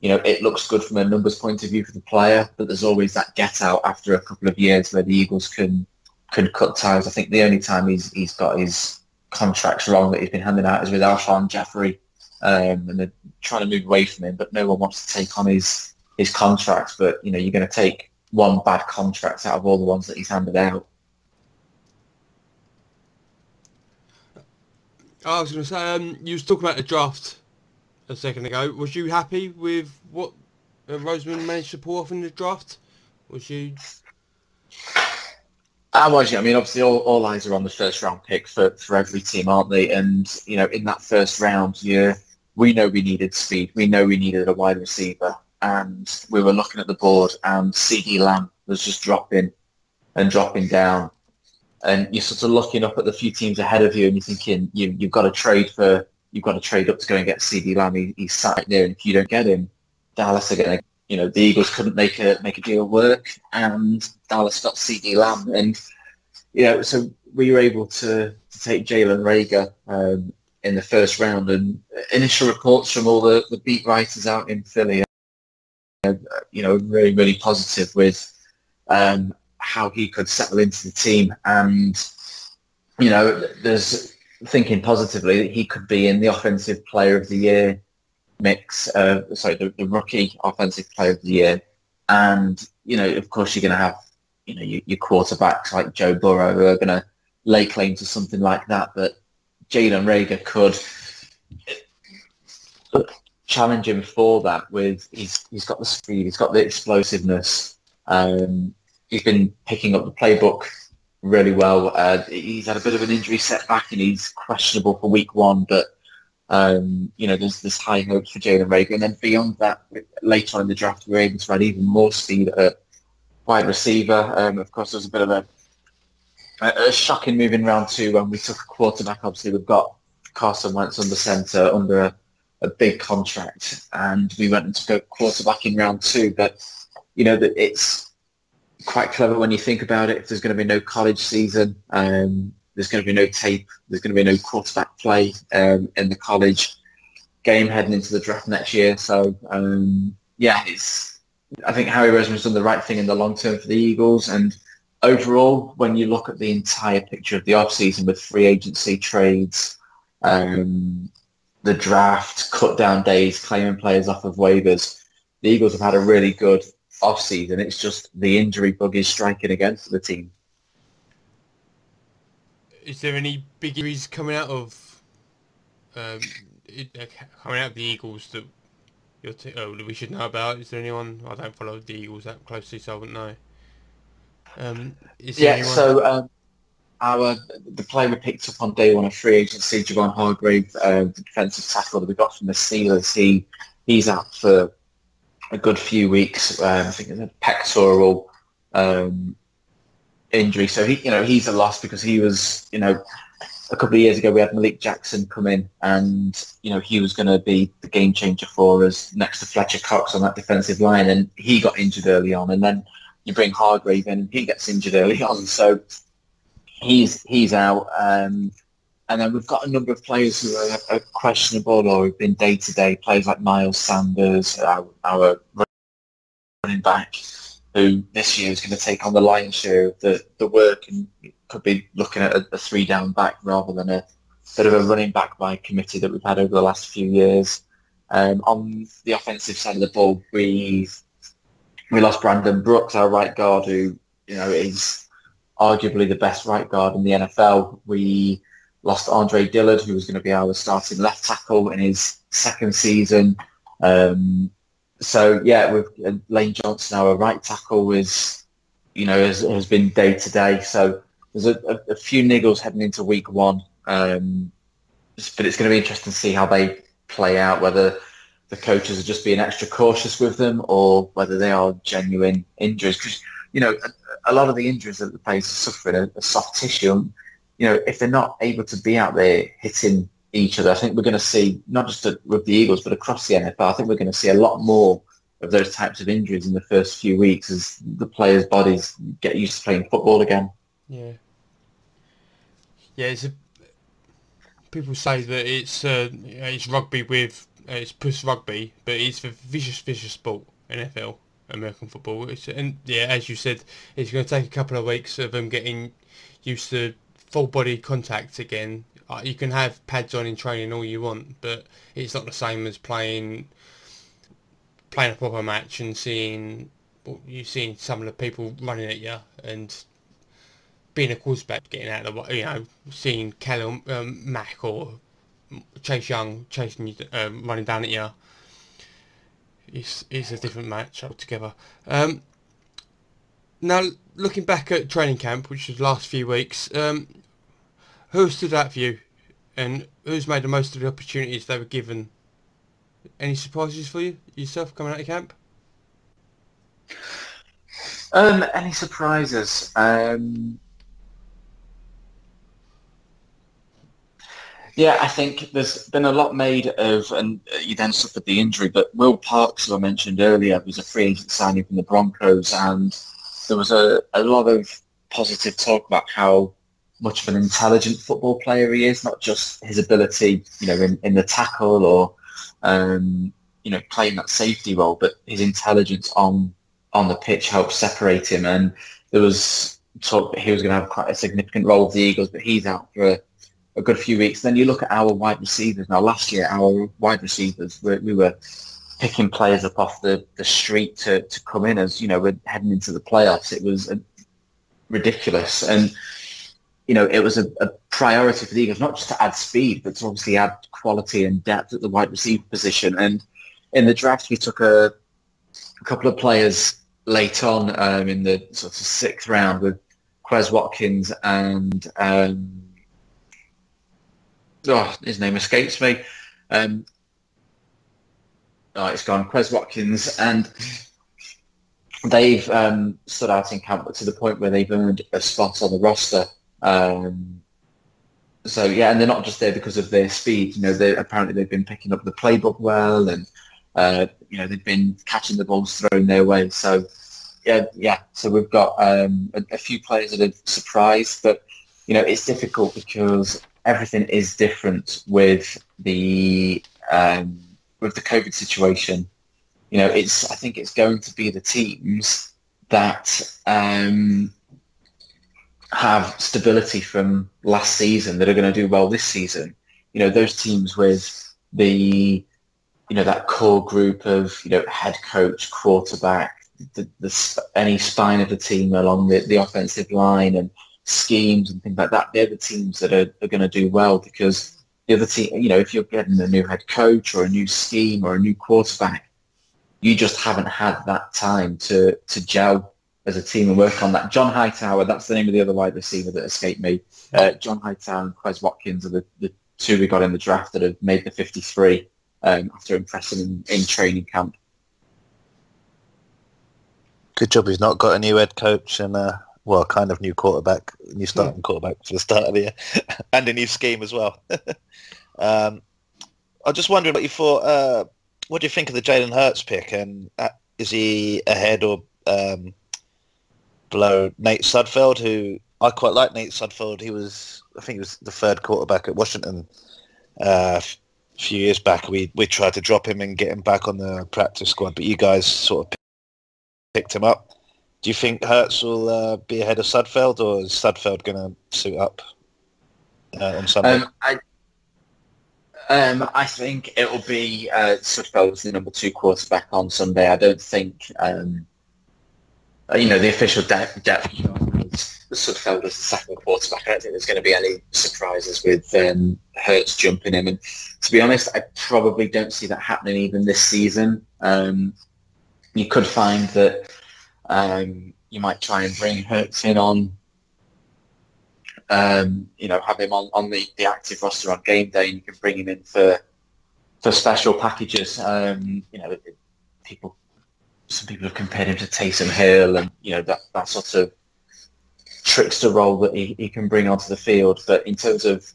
you know, it looks good from a numbers point of view for the player, but there's always that get out after a couple of years where the Eagles can can cut ties. I think the only time he's he's got his contracts wrong that he's been handing out is with Alshon Jeffery, um, and they're trying to move away from him, but no one wants to take on his his contract. But you know, you're going to take one bad contract out of all the ones that he's handed out. I was going to say, um, you was talking about the draft a second ago. Was you happy with what uh, Roseman managed to pull off in the draft? Was you? I. I mean, obviously, all, all eyes are on the first round pick for, for every team, aren't they? And you know, in that first round, yeah, we know we needed speed. We know we needed a wide receiver and we were looking at the board and CeeDee Lamb was just dropping and dropping down. And you're sort of looking up at the few teams ahead of you and you're thinking you, you've got to trade for, you've got to trade up to go and get CeeDee Lamb. He, he's sat there and if you don't get him, Dallas are going to, you know, the Eagles couldn't make a, make a deal work and Dallas got CeeDee Lamb. And, you know, so we were able to, to take Jalen Reagor um, in the first round and initial reports from all the, the beat writers out in Philly you know, really, really positive with um, how he could settle into the team. And, you know, there's thinking positively that he could be in the offensive player of the year mix, uh, sorry, the, the, rookie offensive player of the year. And, you know, of course you're going to have, you know, your, your quarterbacks like Joe Burrow who are going to lay claim to something like that. But Jalen Reagor could challenge him for that with he's he's got the speed, he's got the explosiveness. Um, he's been picking up the playbook really well. Uh, he's had a bit of an injury setback and he's questionable for week one, but um, you know there's this high hopes for Jalen Reagor. And then beyond that, later on in the draft, we are able to add even more speed at wide receiver. Um, of course, there's a bit of a, a, a shocking move in round two when we took a quarterback. Obviously, we've got Carson Wentz under centre under a a big contract, and we went to go quarterback in round two. But you know that it's quite clever when you think about it. If there's going to be no college season, um, there's going to be no tape, there's going to be no quarterback play um, in the college game heading into the draft next year. So um, yeah, it's I think Howie Roseman's done the right thing in the long term for the Eagles and. Overall, when you look at the entire picture of the off-season with free agency trades, um, the draft, cut down days, claiming players off of waivers. The Eagles have had a really good off season. It's just the injury bug is striking against the team. Is there any big injuries coming out of um, uh, coming out of the Eagles that t- oh, we should know about? Is there anyone? I don't follow the Eagles that closely, so I wouldn't know. Um, yeah, anyone... so um, our the player we picked up on day one of free agency, Javon Hargrave, uh, the defensive tackle that we got from the Steelers, he he's out for a good few weeks. Um, I think it's a pectoral um, injury, so he you know he's a loss because he was you know a couple of years ago we had Malik Jackson come in and you know he was going to be the game changer for us next to Fletcher Cox on that defensive line, and he got injured early on, and then you bring Hargrave in, he gets injured early on, so he's he's out. Um, and then we've got a number of players who are, are questionable or have been day to day players like Miles Sanders, our, our, running back, who this year is going to take on the lion's share of the, the work and could be looking at a, a three down back rather than a sort of a running back by committee that we've had over the last few years. Um, on the offensive side of the ball, we we lost Brandon Brooks, our right guard, who you know is arguably the best right guard in the NFL. We lost Andre Dillard, who was going to be our starting left tackle in his second season. Um, so yeah, with uh, Lane Johnson, our right tackle, is you know has, has been day to day. So there's a, a, a, few niggles heading into week one, um, but it's going to be interesting to see how they play out. Whether the coaches are just being extra cautious with them, or whether they are genuine injuries. Because you know a, a, lot of the injuries that the players are suffering are, are soft tissue. You know if they're not able to be out there hitting each other. I think we're going to see not just with the Eagles, but across the NFL. I think we're going to see a lot more of those types of injuries in the first few weeks as the players' bodies get used to playing football again. Yeah, yeah. It's a, people say that it's uh, it's rugby with uh, it's push rugby, but it's a vicious, vicious sport. NFL, American football. It's, and yeah, as you said, it's going to take a couple of weeks of them getting used to full body contact again you can have pads on in training all you want, but it's not the same as playing playing a proper match and seeing you seeing some of the people running at you and being a quarterback, getting out of the way, you know, seeing Callum um, or Chase Young chasing you, um, running down at you. It's it's a different match altogether. Um, now looking back at training camp, which was last few weeks, um, who stood out for you, and who's made the most of the opportunities they were given? Any surprises for you yourself coming out of camp? Um, any surprises? Um, yeah, I think there's been a lot made of, and you then suffered the injury, but Will Parks, who I mentioned earlier, was a free agent signing from the Broncos, and there was a, a lot of positive talk about how much of an intelligent football player he is, not just his ability, you know, in, in the tackle or, um, you know, playing that safety role, but his intelligence on on the pitch helps separate him. And there was talk that he was going to have quite a significant role with the Eagles, but he's out for a, a good few weeks. Then you look at our wide receivers. Now, last year, our wide receivers, we, we were picking players up off the, the street to, to come in as, you know, we're heading into the playoffs. It was ridiculous. And you know, it was a, a, priority for the Eagles, not just to add speed, but to obviously add quality and depth at the wide receiver position. And in the draft, we took a, a couple of players late on um, in the sort of sixth round with Quez Watkins and um, oh, his name escapes me. Um, oh, it's gone. Quez Watkins and they've um, stood out in camp to the point where they've earned a spot on the roster um, so yeah, and they're not just there because of their speed. You know, they apparently they've been picking up the playbook well, and uh, you know they've been catching the balls thrown their way. So yeah, yeah. So we've got um, a, a, few players that are surprised, but you know it's difficult because everything is different with the um, with the COVID situation. You know, it's I think it's going to be the teams that um, have stability from last season that are going to do well this season. You know, those teams with the, you know, that core group of, you know, head coach, quarterback, the, the any spine of the team along the, the offensive line and schemes and things like that, they're the teams that are, are going to do well because the other team, you know, if you're getting a new head coach or a new scheme or a new quarterback, you just haven't had that time to, to gel as a team and work on that. John Hightower, that's the name of the other wide receiver that escaped me. Uh, John Hightower and Quez Watkins are the, the two we got in the draft that have made the 53 um, after impressing in, in training camp. Good job he's not got a new head coach and a, well, kind of new quarterback, new starting yeah. quarterback for the start of the year, and a new scheme as well. um, I just wondering what you thought. Uh, what do you think of the Jalen Hurts pick? And uh, is he ahead or um, below Nate Sudfeld, who I quite like. Nate Sudfeld. He was, I think, he was the third quarterback at Washington uh, a few years back. We we tried to drop him and get him back on the practice squad, but you guys sort of picked him up. Do you think Hurts will uh, be ahead of Sudfeld, or is Sudfeld going to suit up uh, on Sunday? Um, I Um, I think it will be uh, Sudfeld as the number two quarterback on Sunday. I don't think, um, uh, you know, the official de- depth chart has Sudfeld as the second quarterback. I don't think there's going to be any surprises with um, Hurts jumping him. And to be honest, I probably don't see that happening even this season. Um, you could find that um, you might try and bring Hurts in on um, you know, have him on, on the, the active roster on game day and you can bring him in for for special packages. Um, you know, people, some people have compared him to Taysom Hill and, you know, that, that sort of trickster role that he, he can bring onto the field. But in terms of,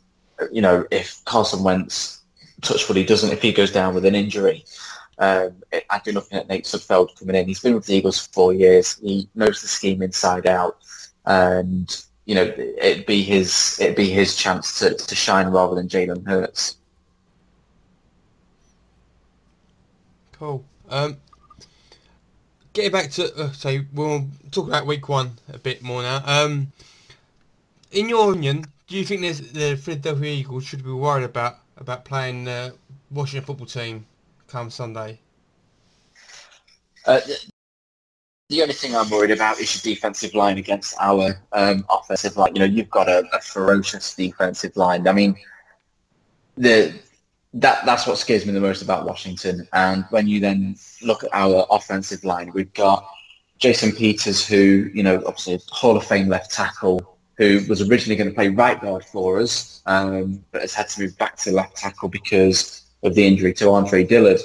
you know, if Carson Wentz, touch what he doesn't, if he goes down with an injury, um, I'd be looking at Nate Sudfeld coming in. He's been with the Eagles for four years. He knows the scheme inside out. And you know, it'd be his it'd be his chance to, to shine rather than Jalen Hurts. Cool. Um, getting back to uh, so we'll talk about week one a bit more now. Um, in your opinion, do you think the Philadelphia Eagles should be worried about about playing the Washington football team come Sunday? Uh, the only thing I'm worried about is your defensive line against our um, offensive line. You know, you've got a, a, ferocious defensive line. I mean, the that that's what scares me the most about Washington. And when you then look at our offensive line, we've got Jason Peters, who you know, obviously Hall of Fame left tackle, who was originally going to play right guard for us, um, but has had to move back to left tackle because of the injury to Andre Dillard.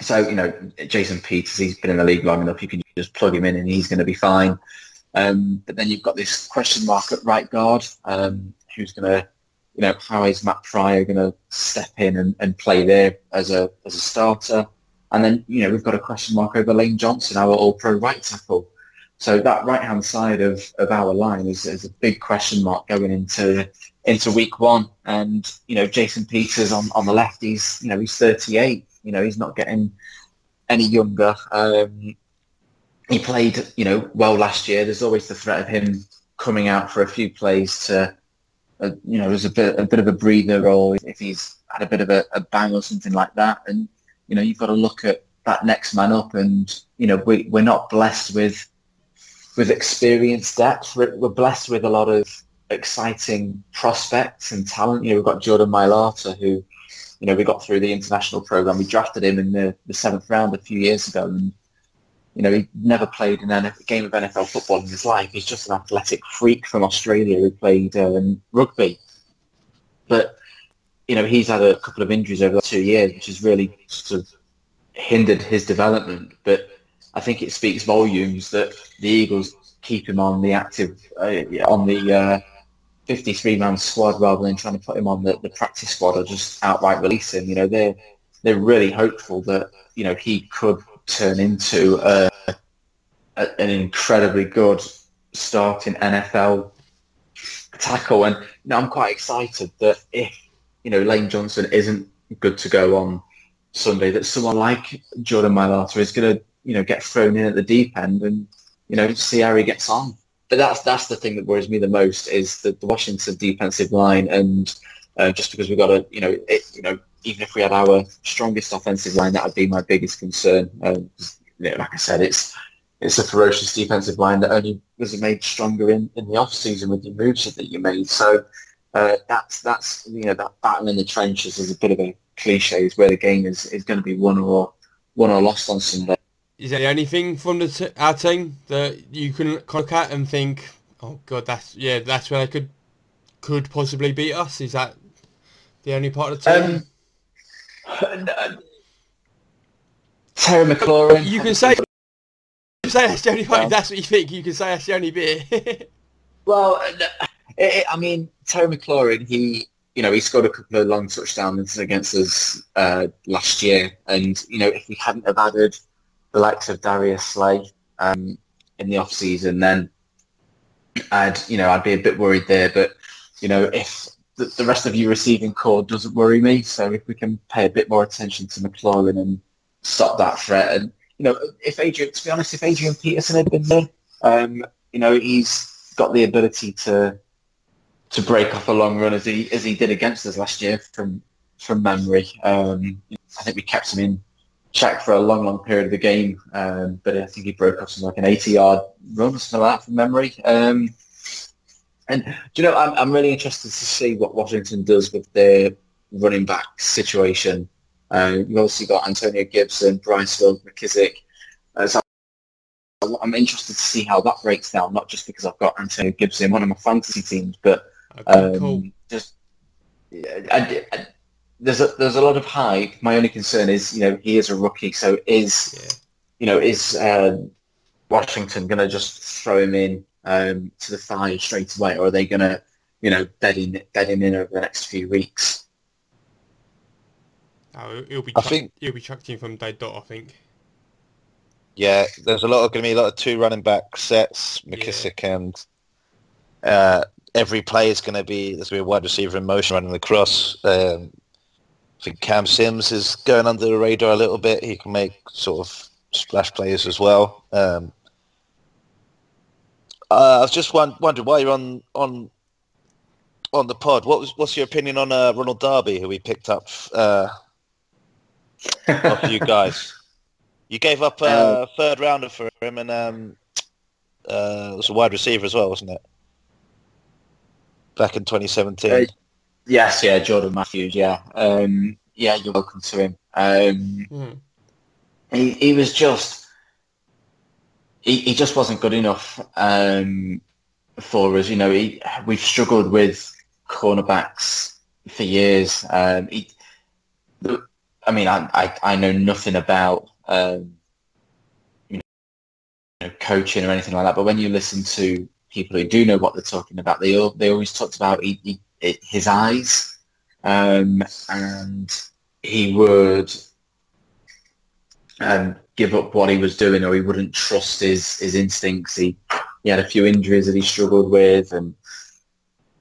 So, you know, Jason Peters, he's been in the league long enough, you can just plug him in and he's going to be fine. Um, but then you've got this question mark at right guard, um, who's going to, you know, how is Matt Pryor going to step in and, and play there as a as a starter? And then, you know, we've got a question mark over Lane Johnson, our all-pro right tackle. So that right-hand side of, of our line is, is a big question mark going into into week one. And, you know, Jason Peters on, on the left, he's, you know, he's 38. You know, he's not getting any younger. Um, he played, you know, well last year. There's always the threat of him coming out for a few plays to, uh, you know, as a bit a bit of a breather, or if he's had a bit of a, a, bang or something like that. And you know, you've got to look at that next man up. And you know, we we're not blessed with with experience depth. We're, we're blessed with a lot of exciting prospects and talent. You know, we've got Jordan Mailata, who you know, we got through the international program. We drafted him in the, the seventh round a few years ago, and you know, he never played a game of NFL football in his life. He's just an athletic freak from Australia who played um, rugby. But you know, he's had a couple of injuries over the two years, which has really sort of hindered his development. But I think it speaks volumes that the Eagles keep him on the active uh, on the uh, 53 man squad rather than trying to put him on the, the practice squad or just outright release him. You know, they're they're really hopeful that you know he could turn into a, a, an incredibly good starting NFL tackle. And you know, I'm quite excited that if you know Lane Johnson isn't good to go on Sunday, that someone like Jordan Mailata is going to you know get thrown in at the deep end and you know see how he gets on but that's that's the thing that worries me the most is the, the Washington defensive line, and uh, just because we've got a you know it, you know even if we had our strongest offensive line, that would be my biggest concern. Um, you know, like I said, it's it's a ferocious defensive line that only was made stronger in, in the off season with the moves that you made. So uh, that's that's you know that battle in the trenches is a bit of a cliche, is where the game is, is going to be won or won or lost on Sunday. Is there anything from the t- our team that you can look at and think, oh god, that's yeah, that's where they could could possibly beat us? Is that the only part of the team? Um, Terry McLaurin. You can say you say that's the only part. That's what you think. You can say that's the only bit. well, it, I mean, Terry McLaurin, he you know, he scored a couple of long touchdowns against us uh, last year, and you know, if we hadn't have added the likes of Darius Slay um, in the off season, then I'd you know I'd be a bit worried there. But you know if the, the rest of you receiving core doesn't worry me, so if we can pay a bit more attention to McLaurin and stop that threat, and you know if Adrian, to be honest, if Adrian Peterson had been there, um, you know he's got the ability to to break off a long run as he as he did against us last year from from memory. Um, I think we kept him in check for a long, long period of the game, um, but I think he broke off something like an 80-yard run or something like that from memory. Um, and do you know, I'm, I'm really interested to see what Washington does with their running back situation. Uh, you've obviously got Antonio Gibson, Bryce McKissic. Uh, so I'm interested to see how that breaks down, not just because I've got Antonio Gibson in one of my fantasy teams, but um, cool. just yeah, I, I- there's a there's a lot of hype. My only concern is, you know, he is a rookie, so is Yeah. you know is uh, Washington going to just throw him in um, to the fire straight away, or are they going to, you know, bed in bed him in over the next few weeks? Oh, he'll be I think- he'll be chucked in from day dot, I think. Yeah, there's a lot of going to be a lot of two running back sets, McKissic and uh, every play is going to be there's going to be a wide receiver in motion running across. Um, I think Cam Sims is going under the radar a little bit. He can make sort of splash plays as well. Um, uh, I was just wondering why you're on on on the pod. What was what's your opinion on uh, Ronald Darby, who we picked up uh, off you guys? You gave up a Um, third rounder for him, and um, uh, it was a wide receiver as well, wasn't it? Back in 2017. Uh, Yes, yeah, Jordan Matthews, yeah, um, yeah, you're welcome to him. Um, Mhm. he, he was just he, he just wasn't good enough um, for us. You know, he, we've struggled with cornerbacks for years. Um, he, I mean, I, I, I know nothing about um, you know coaching or anything like that, but when you listen to people who do know what they're talking about, they they always talked about he, he, his eyes, um, and he would um, give up what he was doing, or he wouldn't trust his his instincts. He he had a few injuries that he struggled with, and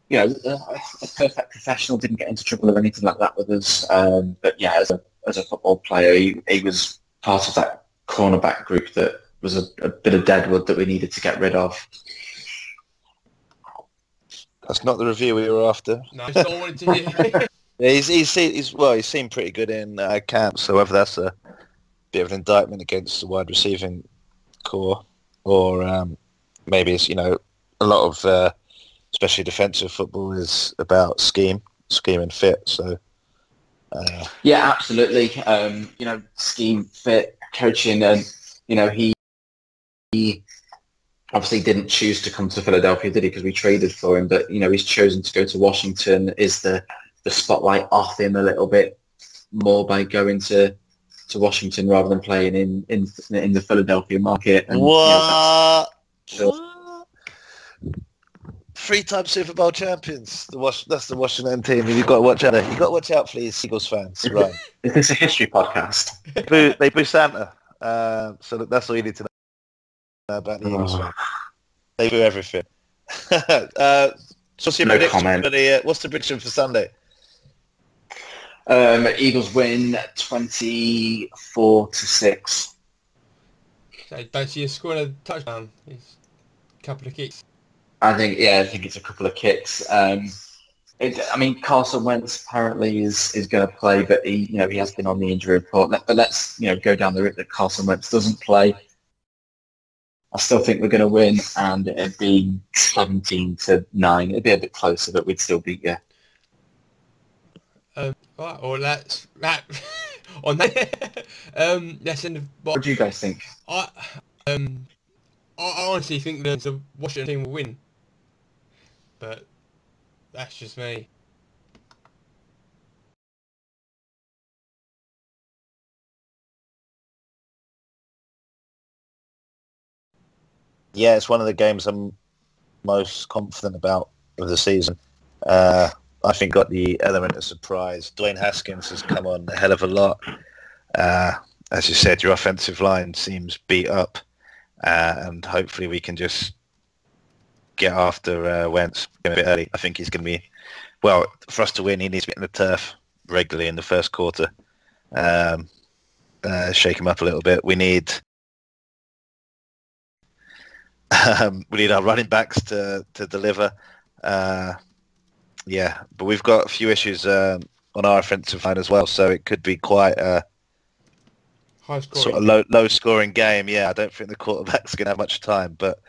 you know, a, a perfect professional didn't get into trouble or anything like that with us. Um, but yeah, as a as a football player, he, he was part of that cornerback group that was a, a bit of deadwood that we needed to get rid of. That's not the review we were after. No, it's not what I wanted to hear. He's, he's, he's well, he's seemed pretty good in uh, camp. So whether that's a bit of an indictment against the wide receiving core, or um, maybe it's you know a lot of uh, especially defensive football is about scheme, scheme and fit. So uh, Yeah, absolutely. Um, you know, scheme fit coaching, and you know he, he obviously didn't choose to come to Philadelphia, did he? Because we traded for him, but you know he's chosen to go to Washington. Is the the spotlight off him a little bit more by going to to Washington rather than playing in in in the Philadelphia market? And, you know, what? What? Three-time Super Bowl champions. The Wash- that's the Washington team. You've got to watch out. You've got to watch out for these Eagles fans. Right? is this a history podcast? boo, they boo Santa. Uh, so that's all you need to know about the Eagles. Oh. They boo everything. uh, so what's your No prediction comment. for the? Uh, what's the prediction for Sunday? Um, Eagles win twenty four to six. I don't scoring a touchdown. It's a couple of kicks. I think yeah, I think it's a couple of kicks. Um, it, I mean, Carson Wentz apparently is is going to play, but he you know he has been on the injury report. But let's you know go down the route that Carson Wentz doesn't play. I still think we're going to win, and it'd be seventeen to nine. It'd be a bit closer, but we'd still beat you. Um, right, or let's that on that. um, let's end. The, What do you guys think? I um, I I honestly think that the Washington team will win, but that's just me. Yeah, it's one of the games I'm most confident about of the season. Uh, I think got the element of surprise. Dwayne Haskins has come on a hell of a lot. Uh, as you said, your offensive line seems beat up, uh, and hopefully we can just get after uh, Wentz a bit early. I think he's going to be well for us to win. He needs to be in the turf regularly in the first quarter. Um, uh, shake him up a little bit. We need um, we need our running backs to to deliver. Uh, yeah, but we've got a few issues um, on our offensive line as well. So it could be quite a High scoring. sort of low low scoring game. Yeah, I don't think the quarterback's going to have much time, but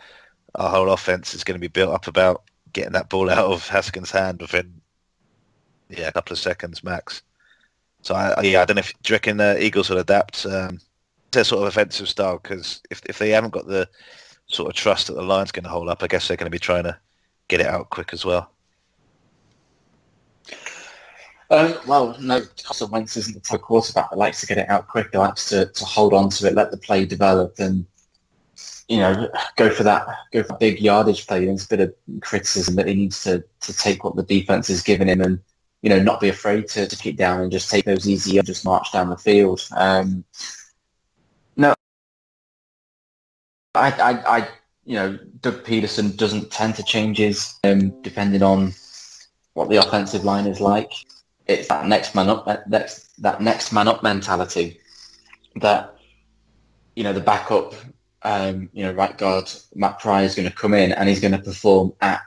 our whole offense is going to be built up about getting that ball out of Haskins' hand within yeah a couple of seconds max. So I, yeah, I don't know if do you reckon the Eagles will adapt um, their sort of offensive style because if if they haven't got the sort of trust that the line's going to hold up, I guess they're going to be trying to get it out quick as well. Um, well, no, Carson Wentz isn't the type of quarterback that likes to get it out quick. He likes to, to hold on to it, let the play develop, and you know, go for that, go for big yardage play. There's a bit of criticism that he needs to, to take what the defense is giving him, and you know, not be afraid to, to kick down and just take those easy, and just march down the field. Um, no, I, I, I, you know, Doug Pederson doesn't tend to change his um, depending on what the offensive line is like it's that next man up that next that next man up mentality that you know the backup um, you know right guard Matt Pryor is going to come in and he's going to perform at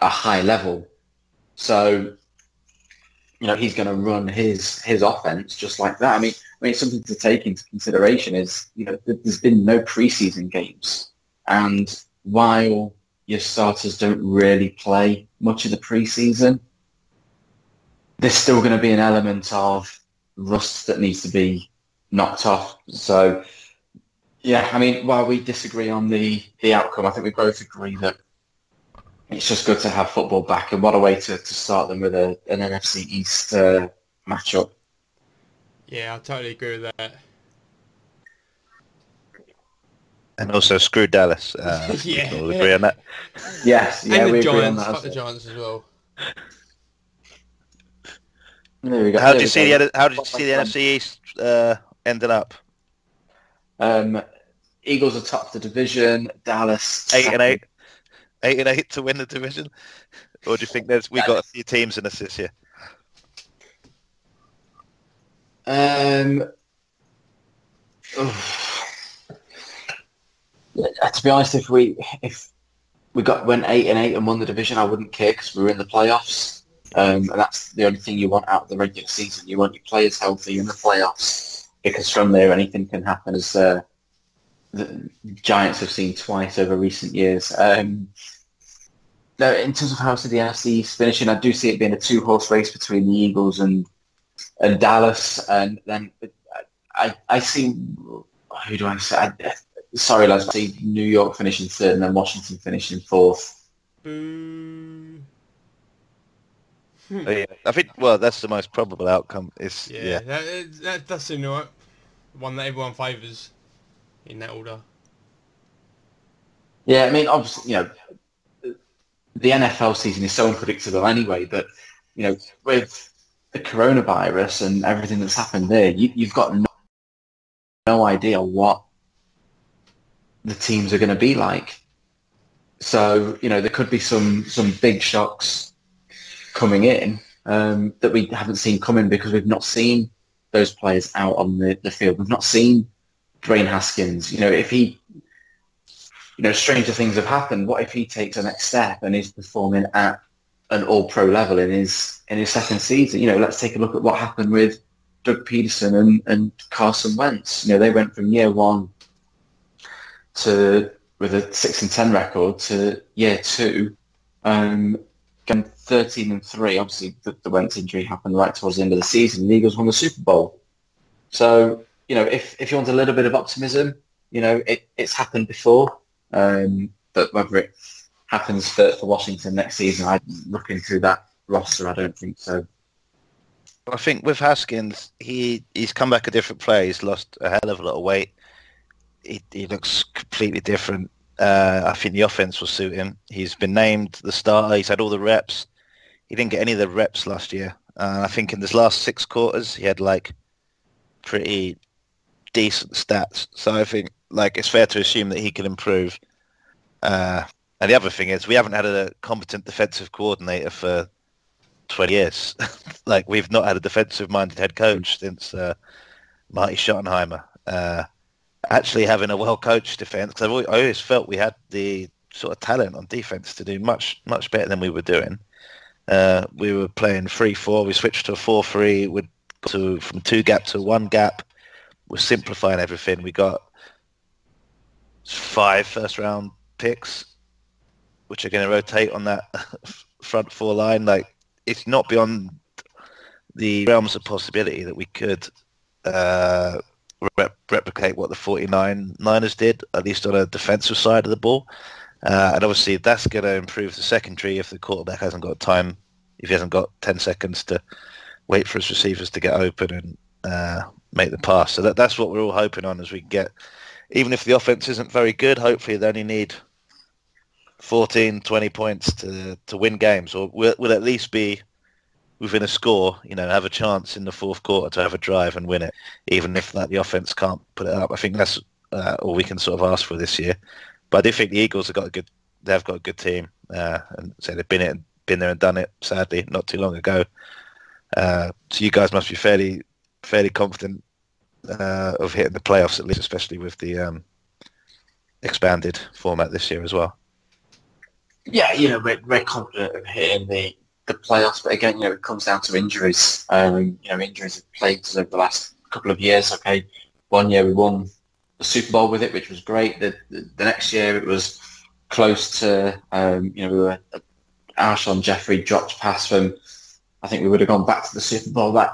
a high level. So you know he's going to run his his offense just like that. I mean I mean something to take into consideration is you know there's been no preseason games. And while your starters don't really play much of the preseason there's still going to be an element of rust that needs to be knocked off. So, yeah, I mean, while we disagree on the, the outcome, I think we both agree that it's just good to have football back, and what a way to, to start them with a, an NFC East uh, matchup. Yeah, I totally agree with that. And also screw Dallas. Uh, Yeah. We'll agree on that. Yes, yeah, and we the agree on Giants, that. fuck the Giants as well. There we go. How did you see go. the how did you see the NFC East uh, ending up? Um, Eagles are top of the division. Dallas eight and eight, eight and eight to win the division, or do you think there's we got a few teams in this this year? Um. Yeah, to be honest, if we if we got went eight and eight and won the division, I wouldn't care because we were in the playoffs, um, and that's the only thing you want out of the regular season. You want your players healthy in the playoffs because from there anything can happen, as uh, the Giants have seen twice over recent years. Um, no, in terms of how see the NFC finishing, I do see it being a two-horse race between the Eagles and and Dallas, and then I I see who do I say? I, sorry, lads, I see New York finishing third, and then Washington finishing fourth. Boo. Oh, yeah. I think well that's the most probable outcome. Is Yeah, yeah, That, that, that's the right. one that everyone favours in that order. Yeah, I mean, obviously, you know, the NFL season is so unpredictable anyway. But you know, with the coronavirus and everything that's happened there, you, you've got no, no idea what the teams are going to be like. So you know, there could be some some big shocks coming in um, that we haven't seen coming because we've not seen those players out on the, the field. We've not seen Dwayne Haskins. You know, if he, you know, stranger things have happened. What if he takes the next step and is performing at an all-pro level in his in his second season? You know, let's take a look at what happened with Doug Pederson and, and Carson Wentz. You know, they went from year one to with a six and ten record to year two, um, and 13 and 3. Obviously, the, the Wentz injury happened right towards the end of the season. The Eagles won the Super Bowl. So, you know, if, if you want a little bit of optimism, you know, it, it's happened before. Um, but whether it happens for, for Washington next season, I looking through that roster, I don't think so. I think with Haskins, he, he's come back a different player. He's lost a hell of a lot of weight. He, he looks completely different. Uh, I think the offense will suit him. He's been named the starter. He's had all the reps. He didn't get any of the reps last year. Uh, I think in his last six quarters, he had like pretty decent stats. So I think like it's fair to assume that he can improve. Uh, and the other thing is, we haven't had a competent defensive coordinator for 20 years. like we've not had a defensive-minded head coach since uh, Marty Schottenheimer. Uh, actually having a well-coached defense, because I always felt we had the sort of talent on defense to do much much better than we were doing. Uh, we were playing three four. We switched to a four three. We to from two gap to one gap. We're simplifying everything. We got five first round picks, which are going to rotate on that front four line. Like it's not beyond the realms of possibility that we could uh, rep- replicate what the 49 Niners did, at least on a defensive side of the ball. Uh, and obviously that's going to improve the secondary if the quarterback hasn't got time, if he hasn't got 10 seconds to wait for his receivers to get open and uh, make the pass. So that, that's what we're all hoping on as we get, even if the offense isn't very good, hopefully they only need 14, 20 points to, to win games or will, will at least be within a score, you know, have a chance in the fourth quarter to have a drive and win it, even if that the offense can't put it up. I think that's uh, all we can sort of ask for this year. But I do think the Eagles have got a good, they've got a good team, uh, and so they've been it, been there and done it. Sadly, not too long ago. Uh, so you guys must be fairly, fairly confident uh, of hitting the playoffs at least, especially with the um, expanded format this year as well. Yeah, you know, we're, we're confident of hitting the the playoffs. But again, you know, it comes down to injuries. Um, you know, injuries have plagued us over the last couple of years. Okay, one year we won the Super Bowl with it, which was great. The, the, the next year it was close to, um, you know, we were uh, Alshon Jeffery dropped pass from. I think we would have gone back to the Super Bowl that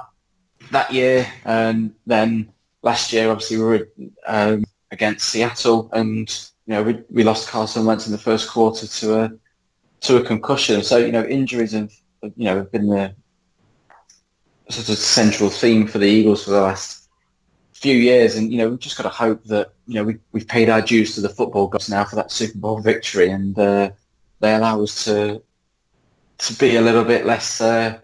that year, and then last year, obviously, we were um, against Seattle, and you know, we, we lost Carson Wentz in the first quarter to a to a concussion. So you know, injuries have you know have been the sort of central theme for the Eagles for the last few years, and you know we've just got to hope that you know we we've paid our dues to the football gods now for that Super Bowl victory, and uh, they allow us to to be a little bit less uh,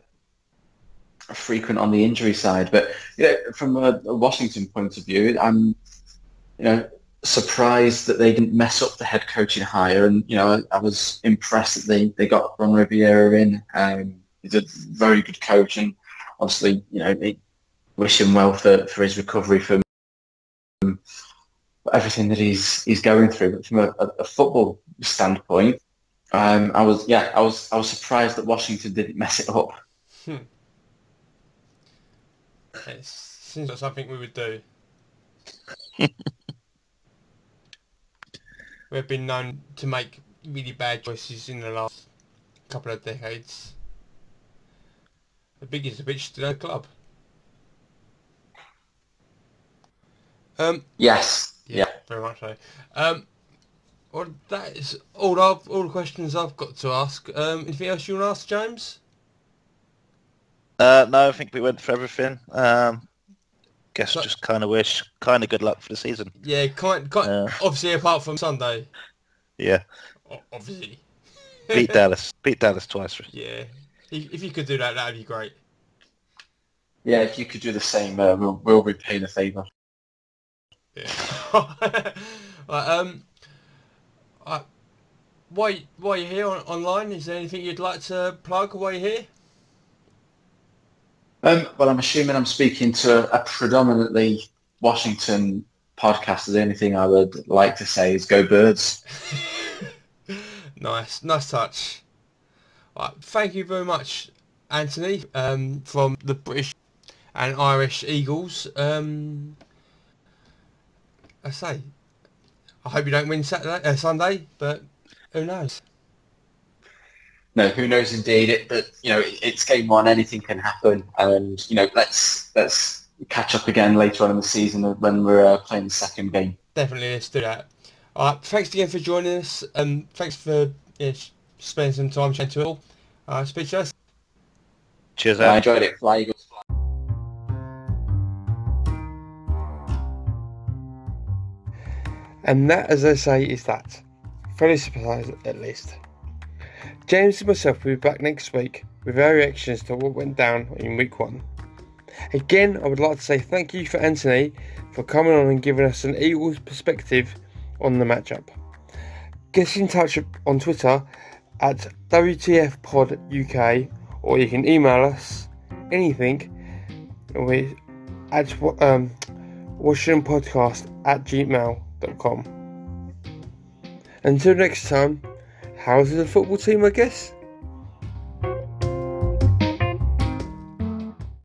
frequent on the injury side. But you know, from a, a Washington point of view, I'm you know surprised that they didn't mess up the head coaching hire, and you know I, I was impressed that they, they got Ron Rivera in. Um, he's a very good coach, and obviously you know they wish him well for, for his recovery from everything that he's he's going through. But from a, a football standpoint, um, I was yeah I was I was surprised that Washington didn't mess it up. Hmm. It seems like something we would do. We've been known to make really bad choices in the last couple of decades. The biggest bitch to the club. Um, Yes. yeah, Yeah. very much so. Um, well, that is all I've, all the questions I've got to ask. Um, anything else you want to ask, James? Uh, no, I think we went for everything. Um, guess So- just kind of wish kind of good luck for the season. Yeah, kind, kind, Yeah. obviously apart from Sunday, Yeah, o- obviously. beat Dallas, beat Dallas twice. Yeah, if, if you could do that, that'd be great. Yeah, if you could do the same, uh, we'll, we'll repay the favour. Yeah. right, um, uh, why why you here on, online? Is there anything you'd like to plug while you're here? Um, well, I'm assuming I'm speaking to a predominantly Washington podcast. The only thing I would like to say is go birds. nice, nice touch. Right, thank you very much, Anthony, um, from the British and Irish Eagles. Um, I say, I hope you don't win Saturday, uh, Sunday, but who knows? No, who knows indeed. It, but you know, it, it's game one. Anything can happen, and you know, let's let's catch up again later on in the season when we're uh, playing the second game. Definitely, let's do that. All right, thanks again for joining us. Um, thanks for yeah, spending some time chatting to it all. Uh, speak to us. Cheers, I enjoyed it. Fly And that, as I say, is that. Fairly surprised at least. James and myself will be back next week with our reactions to what went down in week one. Again, I would like to say thank you for Anthony for coming on and giving us an Eagles perspective on the matchup. Get in touch on Twitter at WTFPodUK or you can email us anything with at um, WashingtonPodcast at gmail.com. Until next time, how's the football team, I guess?